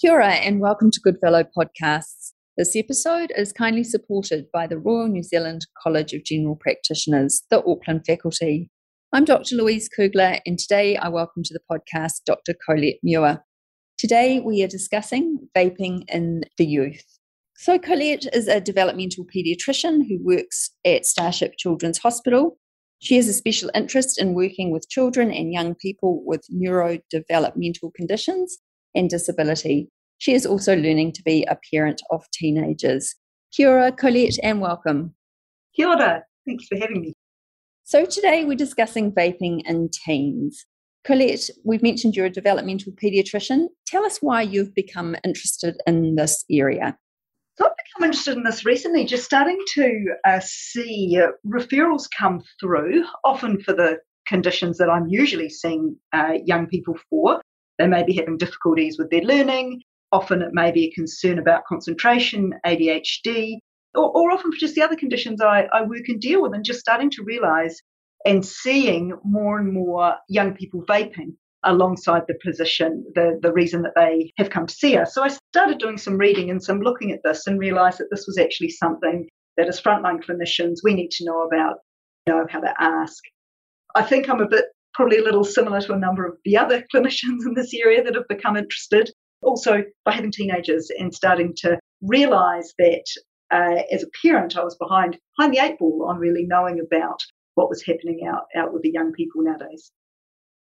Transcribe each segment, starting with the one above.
Kia ora and welcome to Goodfellow Podcasts. This episode is kindly supported by the Royal New Zealand College of General Practitioners, the Auckland faculty. I'm Dr. Louise Kugler, and today I welcome to the podcast Dr. Colette Muir. Today we are discussing vaping in the youth. So, Colette is a developmental paediatrician who works at Starship Children's Hospital. She has a special interest in working with children and young people with neurodevelopmental conditions and disability. She is also learning to be a parent of teenagers. Kia ora, Colette, and welcome. Kia ora. Thanks for having me. So, today we're discussing vaping in teens. Colette, we've mentioned you're a developmental paediatrician. Tell us why you've become interested in this area. So, I've become interested in this recently, just starting to uh, see uh, referrals come through, often for the conditions that I'm usually seeing uh, young people for. They may be having difficulties with their learning. Often it may be a concern about concentration, ADHD, or, or often just the other conditions I, I work and deal with, and just starting to realize and seeing more and more young people vaping alongside the position, the, the reason that they have come to see us. So I started doing some reading and some looking at this and realized that this was actually something that as frontline clinicians we need to know about, know how to ask. I think I'm a bit probably a little similar to a number of the other clinicians in this area that have become interested. Also, by having teenagers and starting to realize that uh, as a parent, I was behind, behind the eight ball on really knowing about what was happening out, out with the young people nowadays.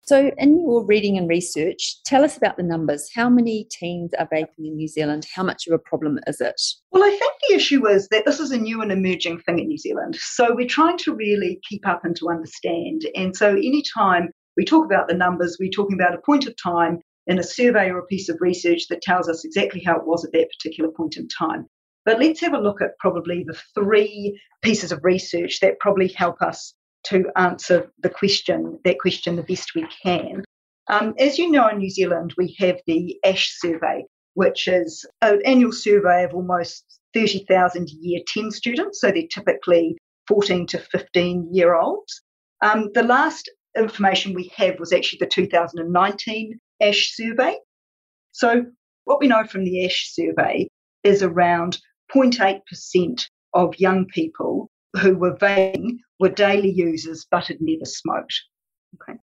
So, in your reading and research, tell us about the numbers. How many teens are vaping in New Zealand? How much of a problem is it? Well, I think the issue is that this is a new and emerging thing in New Zealand. So, we're trying to really keep up and to understand. And so, anytime we talk about the numbers, we're talking about a point of time in a survey or a piece of research that tells us exactly how it was at that particular point in time. But let's have a look at probably the three pieces of research that probably help us to answer the question, that question the best we can. Um, as you know, in New Zealand, we have the ASH survey, which is an annual survey of almost 30,000 year 10 students. So they're typically 14 to 15 year olds. Um, the last information we have was actually the 2019 ASH survey. So what we know from the ASH survey is around 0.8% of young people who were vaping were daily users but had never smoked. Okay.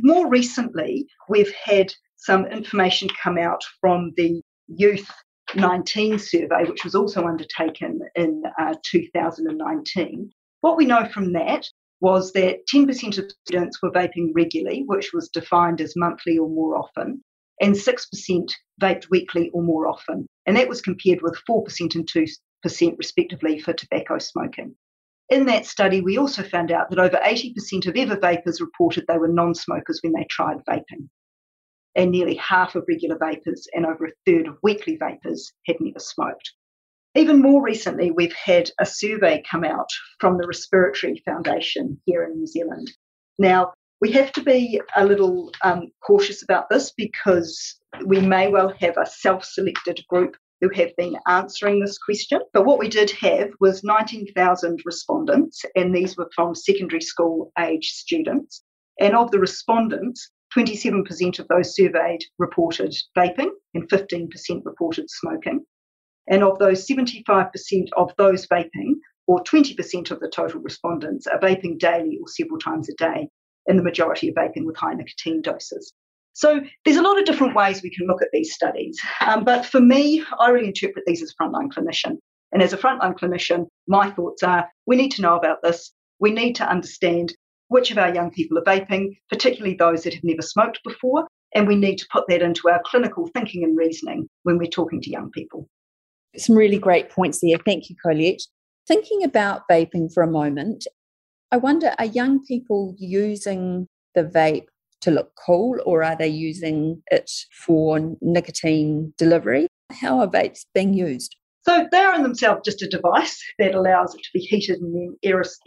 More recently, we've had some information come out from the Youth 19 survey, which was also undertaken in uh, 2019. What we know from that was that 10% of students were vaping regularly, which was defined as monthly or more often, and 6% vaped weekly or more often. And that was compared with 4% and 2% respectively for tobacco smoking. In that study, we also found out that over 80% of ever vapors reported they were non smokers when they tried vaping. And nearly half of regular vapors and over a third of weekly vapors had never smoked. Even more recently, we've had a survey come out from the Respiratory Foundation here in New Zealand. Now, we have to be a little um, cautious about this because we may well have a self selected group who have been answering this question. But what we did have was 19,000 respondents, and these were from secondary school age students. And of the respondents, 27% of those surveyed reported vaping and 15% reported smoking. And of those, 75% of those vaping, or 20% of the total respondents, are vaping daily or several times a day, and the majority are vaping with high nicotine doses. So there's a lot of different ways we can look at these studies. Um, but for me, I really interpret these as frontline clinician. And as a frontline clinician, my thoughts are we need to know about this. We need to understand which of our young people are vaping, particularly those that have never smoked before. And we need to put that into our clinical thinking and reasoning when we're talking to young people. Some really great points there. Thank you, Colette. Thinking about vaping for a moment, I wonder are young people using the vape to look cool or are they using it for nicotine delivery? How are vapes being used? So they are in themselves just a device that allows it to be heated and then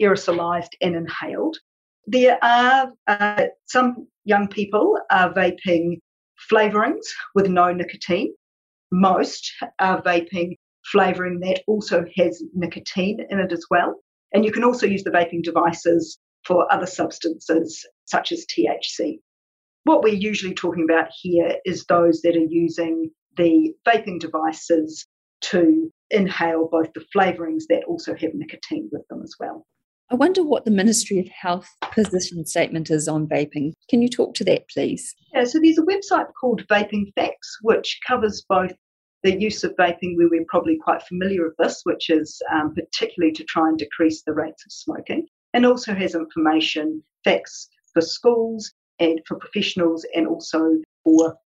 aerosolized and inhaled. There are uh, some young people are vaping flavorings with no nicotine. Most are vaping flavoring that also has nicotine in it as well. And you can also use the vaping devices for other substances such as THC. What we're usually talking about here is those that are using the vaping devices to inhale both the flavourings that also have nicotine with them as well. I wonder what the Ministry of Health position statement is on vaping. Can you talk to that, please? Yeah, so there's a website called Vaping Facts, which covers both the use of vaping, where we're probably quite familiar with this, which is um, particularly to try and decrease the rates of smoking, and also has information, facts for schools and for professionals, and also for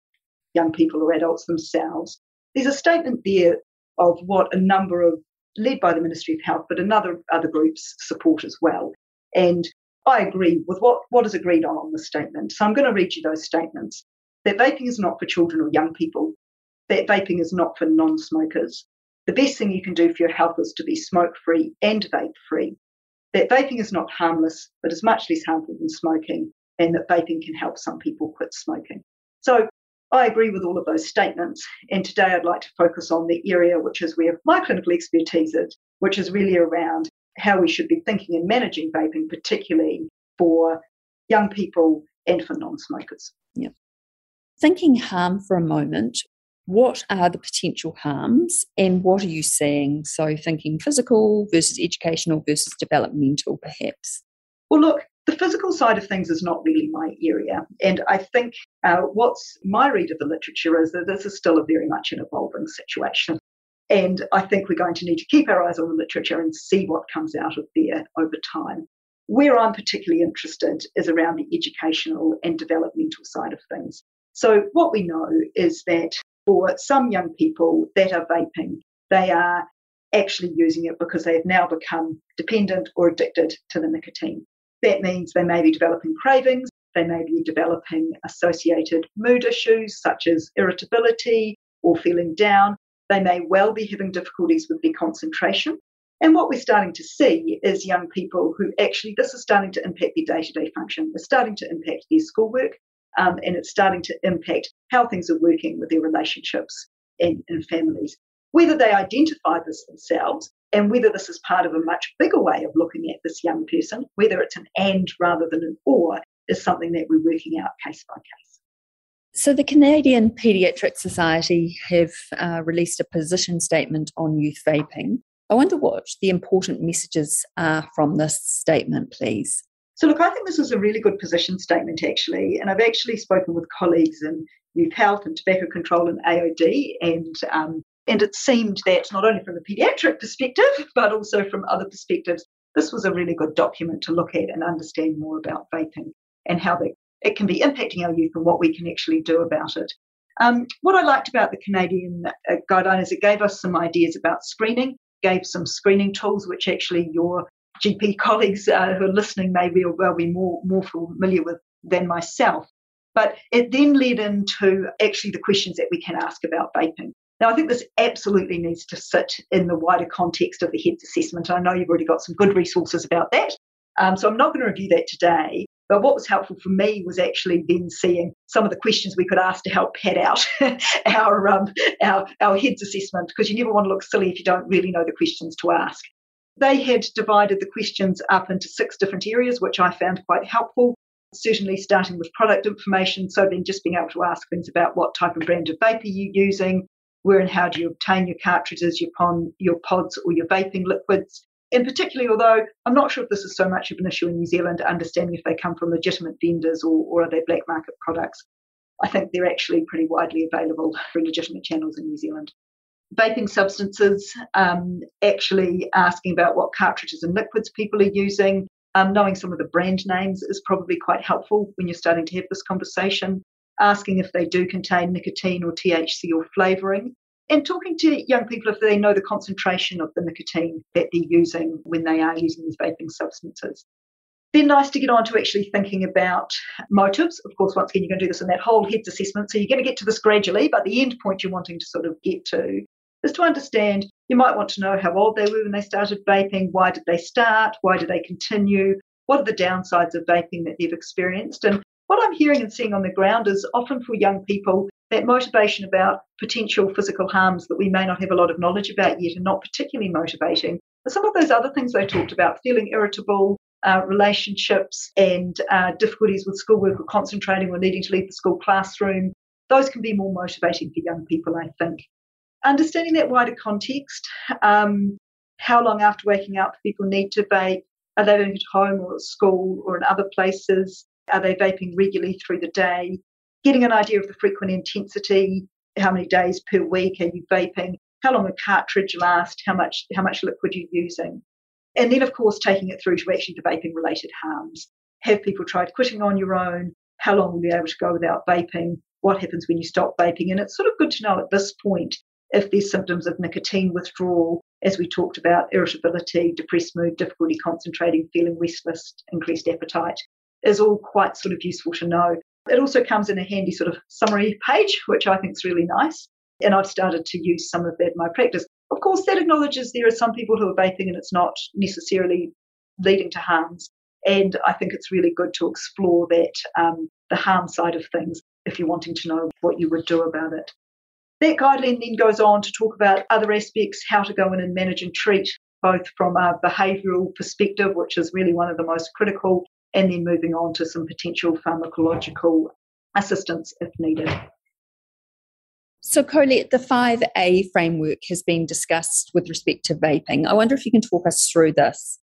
young people or adults themselves. There's a statement there of what a number of led by the Ministry of Health, but another other groups support as well. And I agree with what, what is agreed on on the statement. So I'm going to read you those statements. That vaping is not for children or young people. That vaping is not for non-smokers. The best thing you can do for your health is to be smoke-free and vape-free. That vaping is not harmless, but is much less harmful than smoking, and that vaping can help some people quit smoking. So I agree with all of those statements. And today I'd like to focus on the area which is where my clinical expertise is, which is really around how we should be thinking and managing vaping, particularly for young people and for non smokers. Yeah. Thinking harm for a moment, what are the potential harms and what are you seeing? So, thinking physical versus educational versus developmental, perhaps. Well, look, the physical side of things is not really my area. And I think uh, what's my read of the literature is that this is still a very much an evolving situation. And I think we're going to need to keep our eyes on the literature and see what comes out of there over time. Where I'm particularly interested is around the educational and developmental side of things. So, what we know is that for some young people that are vaping, they are actually using it because they have now become dependent or addicted to the nicotine. That means they may be developing cravings, they may be developing associated mood issues such as irritability or feeling down. They may well be having difficulties with their concentration. And what we're starting to see is young people who actually, this is starting to impact their day to day function. It's starting to impact their schoolwork um, and it's starting to impact how things are working with their relationships and, and families. Whether they identify this themselves and whether this is part of a much bigger way of looking at this young person, whether it's an and rather than an or, is something that we're working out case by case. So, the Canadian Paediatric Society have uh, released a position statement on youth vaping. I wonder what the important messages are from this statement, please. So, look, I think this is a really good position statement, actually. And I've actually spoken with colleagues in youth health and tobacco control and AOD, and um, and it seemed that not only from a paediatric perspective, but also from other perspectives, this was a really good document to look at and understand more about vaping and how they, it can be impacting our youth and what we can actually do about it. Um, what I liked about the Canadian uh, guideline is it gave us some ideas about screening, gave some screening tools, which actually your GP colleagues uh, who are listening may be, well be more, more familiar with than myself. But it then led into actually the questions that we can ask about vaping. Now, I think this absolutely needs to sit in the wider context of the HEADS assessment. I know you've already got some good resources about that. Um, so I'm not going to review that today. But what was helpful for me was actually then seeing some of the questions we could ask to help pad out our, um, our, our HEADS assessment, because you never want to look silly if you don't really know the questions to ask. They had divided the questions up into six different areas, which I found quite helpful. Certainly, starting with product information, so then just being able to ask things about what type of brand of vape are you using, where and how do you obtain your cartridges, your, pon, your pods, or your vaping liquids. And particularly, although I'm not sure if this is so much of an issue in New Zealand, understanding if they come from legitimate vendors or, or are they black market products. I think they're actually pretty widely available through legitimate channels in New Zealand. Vaping substances, um, actually asking about what cartridges and liquids people are using, um, knowing some of the brand names is probably quite helpful when you're starting to have this conversation asking if they do contain nicotine or THC or flavouring, and talking to young people if they know the concentration of the nicotine that they're using when they are using these vaping substances. Then nice to get on to actually thinking about motives. Of course, once again, you're going to do this in that whole HEADS assessment, so you're going to get to this gradually, but the end point you're wanting to sort of get to is to understand you might want to know how old they were when they started vaping, why did they start, why did they continue, what are the downsides of vaping that they've experienced, and what I'm hearing and seeing on the ground is often for young people that motivation about potential physical harms that we may not have a lot of knowledge about yet and not particularly motivating. But some of those other things they talked about, feeling irritable, uh, relationships, and uh, difficulties with schoolwork or concentrating or needing to leave the school classroom, those can be more motivating for young people, I think. Understanding that wider context, um, how long after waking up people need to vape, are they vaping at home or at school or in other places? Are they vaping regularly through the day? Getting an idea of the frequent intensity, how many days per week are you vaping, how long a cartridge lasts, how much how much liquid you're using. And then of course taking it through to actually vaping related harms. Have people tried quitting on your own? How long will you be able to go without vaping? What happens when you stop vaping? And it's sort of good to know at this point if there's symptoms of nicotine withdrawal, as we talked about, irritability, depressed mood, difficulty concentrating, feeling restless, increased appetite, is all quite sort of useful to know. It also comes in a handy sort of summary page, which I think is really nice. And I've started to use some of that in my practice. Of course, that acknowledges there are some people who are vaping and it's not necessarily leading to harms. And I think it's really good to explore that, um, the harm side of things, if you're wanting to know what you would do about it. That guideline then goes on to talk about other aspects, how to go in and manage and treat, both from a behavioural perspective, which is really one of the most critical, and then moving on to some potential pharmacological assistance if needed. So, Colette, the 5A framework has been discussed with respect to vaping. I wonder if you can talk us through this.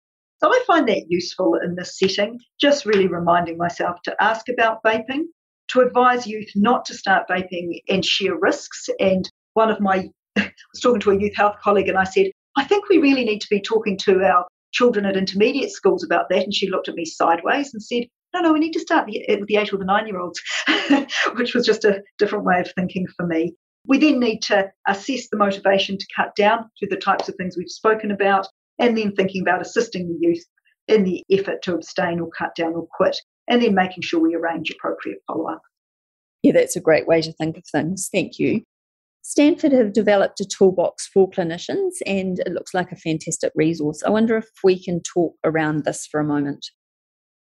So, I find that useful in this setting, just really reminding myself to ask about vaping, to advise youth not to start vaping and share risks. And one of my, I was talking to a youth health colleague and I said, I think we really need to be talking to our children at intermediate schools about that. And she looked at me sideways and said, no, no, we need to start uh, with the eight or the nine year olds, which was just a different way of thinking for me. We then need to assess the motivation to cut down to the types of things we've spoken about, and then thinking about assisting the youth in the effort to abstain or cut down or quit, and then making sure we arrange appropriate follow up. Yeah, that's a great way to think of things. Thank you. Stanford have developed a toolbox for clinicians and it looks like a fantastic resource. I wonder if we can talk around this for a moment.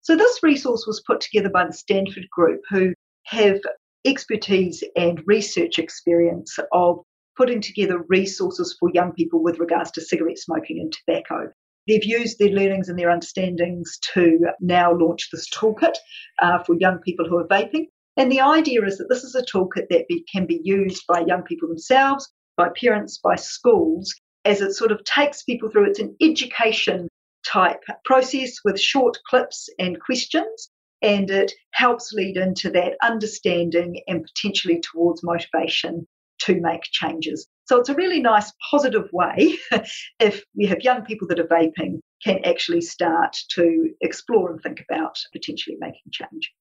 So, this resource was put together by the Stanford Group, who have expertise and research experience of putting together resources for young people with regards to cigarette smoking and tobacco. They've used their learnings and their understandings to now launch this toolkit uh, for young people who are vaping. And the idea is that this is a toolkit that be, can be used by young people themselves, by parents, by schools, as it sort of takes people through. It's an education type process with short clips and questions and it helps lead into that understanding and potentially towards motivation to make changes. So it's a really nice positive way if we have young people that are vaping can actually start to explore and think about potentially making change.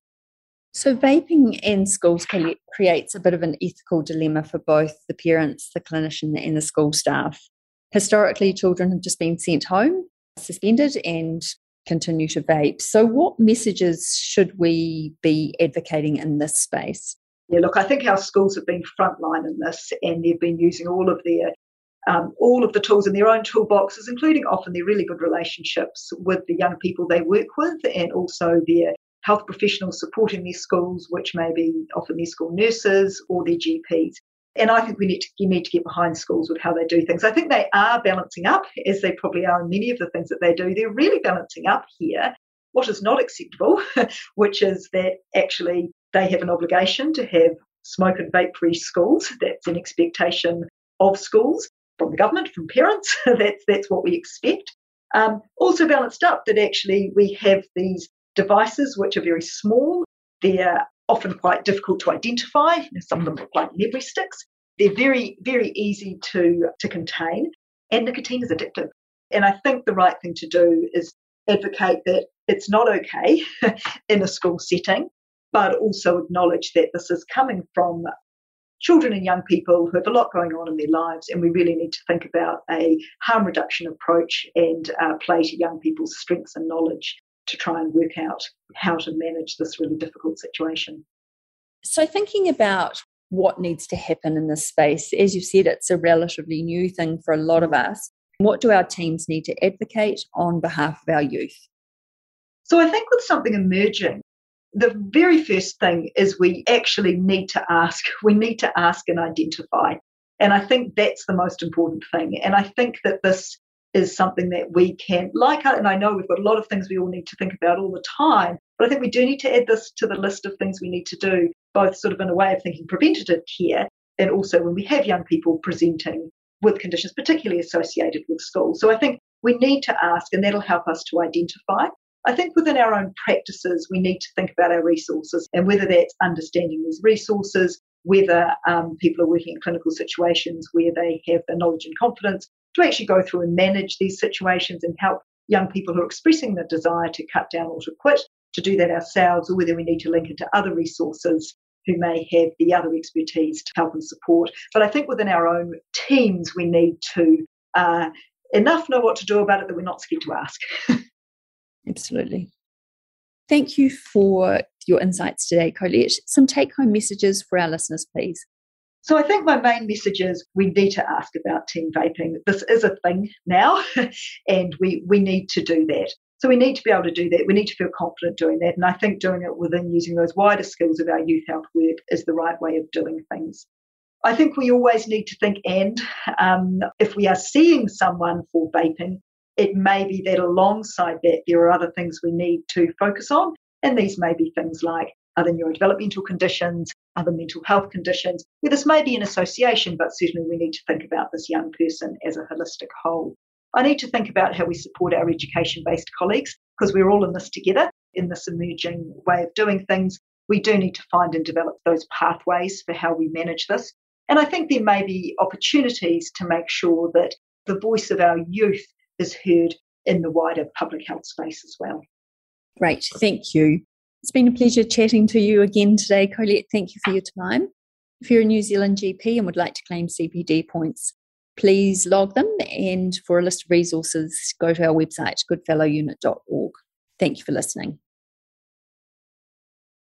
So, vaping in schools creates a bit of an ethical dilemma for both the parents, the clinician, and the school staff. Historically, children have just been sent home, suspended, and continue to vape. So, what messages should we be advocating in this space? Yeah, look, I think our schools have been frontline in this, and they've been using all of their um, all of the tools in their own toolboxes, including often their really good relationships with the young people they work with, and also their health professionals supporting their schools, which may be often their school nurses or their GPs. And I think we need to you need to get behind schools with how they do things. I think they are balancing up, as they probably are in many of the things that they do. They're really balancing up here what is not acceptable, which is that actually they have an obligation to have smoke and vape free schools. That's an expectation of schools from the government, from parents. that's that's what we expect. Um, also balanced up that actually we have these devices which are very small. They're often quite difficult to identify. Some of them look like memory sticks. They're very, very easy to, to contain, and nicotine is addictive. And I think the right thing to do is advocate that it's not okay in a school setting, but also acknowledge that this is coming from children and young people who have a lot going on in their lives, and we really need to think about a harm reduction approach and uh, play to young people's strengths and knowledge to try and work out how to manage this really difficult situation. So, thinking about what needs to happen in this space, as you said, it's a relatively new thing for a lot of us. What do our teams need to advocate on behalf of our youth? So, I think with something emerging, the very first thing is we actually need to ask. We need to ask and identify. And I think that's the most important thing. And I think that this is something that we can, like, uh, and I know we've got a lot of things we all need to think about all the time, but I think we do need to add this to the list of things we need to do. both sort of in a way of thinking preventative care and also when we have young people presenting with conditions, particularly associated with school. So I think we need to ask, and that'll help us to identify. I think within our own practices, we need to think about our resources and whether that's understanding these resources, whether um, people are working in clinical situations where they have the knowledge and confidence to actually go through and manage these situations and help young people who are expressing the desire to cut down or to quit to do that ourselves, or whether we need to link it to other resources who may have the other expertise to help and support. But I think within our own teams, we need to uh, enough know what to do about it that we're not scared to ask. Absolutely. Thank you for your insights today, Colette. Some take home messages for our listeners, please. So I think my main message is we need to ask about teen vaping. This is a thing now, and we, we need to do that. So we need to be able to do that. We need to feel confident doing that. And I think doing it within using those wider skills of our youth health work is the right way of doing things. I think we always need to think and um, if we are seeing someone for vaping, it may be that alongside that there are other things we need to focus on. And these may be things like other neurodevelopmental conditions, other mental health conditions, where this may be an association, but certainly we need to think about this young person as a holistic whole. I need to think about how we support our education based colleagues because we're all in this together in this emerging way of doing things. We do need to find and develop those pathways for how we manage this. And I think there may be opportunities to make sure that the voice of our youth is heard in the wider public health space as well. Great, thank you. It's been a pleasure chatting to you again today, Colette. Thank you for your time. If you're a New Zealand GP and would like to claim CPD points, please log them. And for a list of resources, go to our website, goodfellowunit.org. Thank you for listening.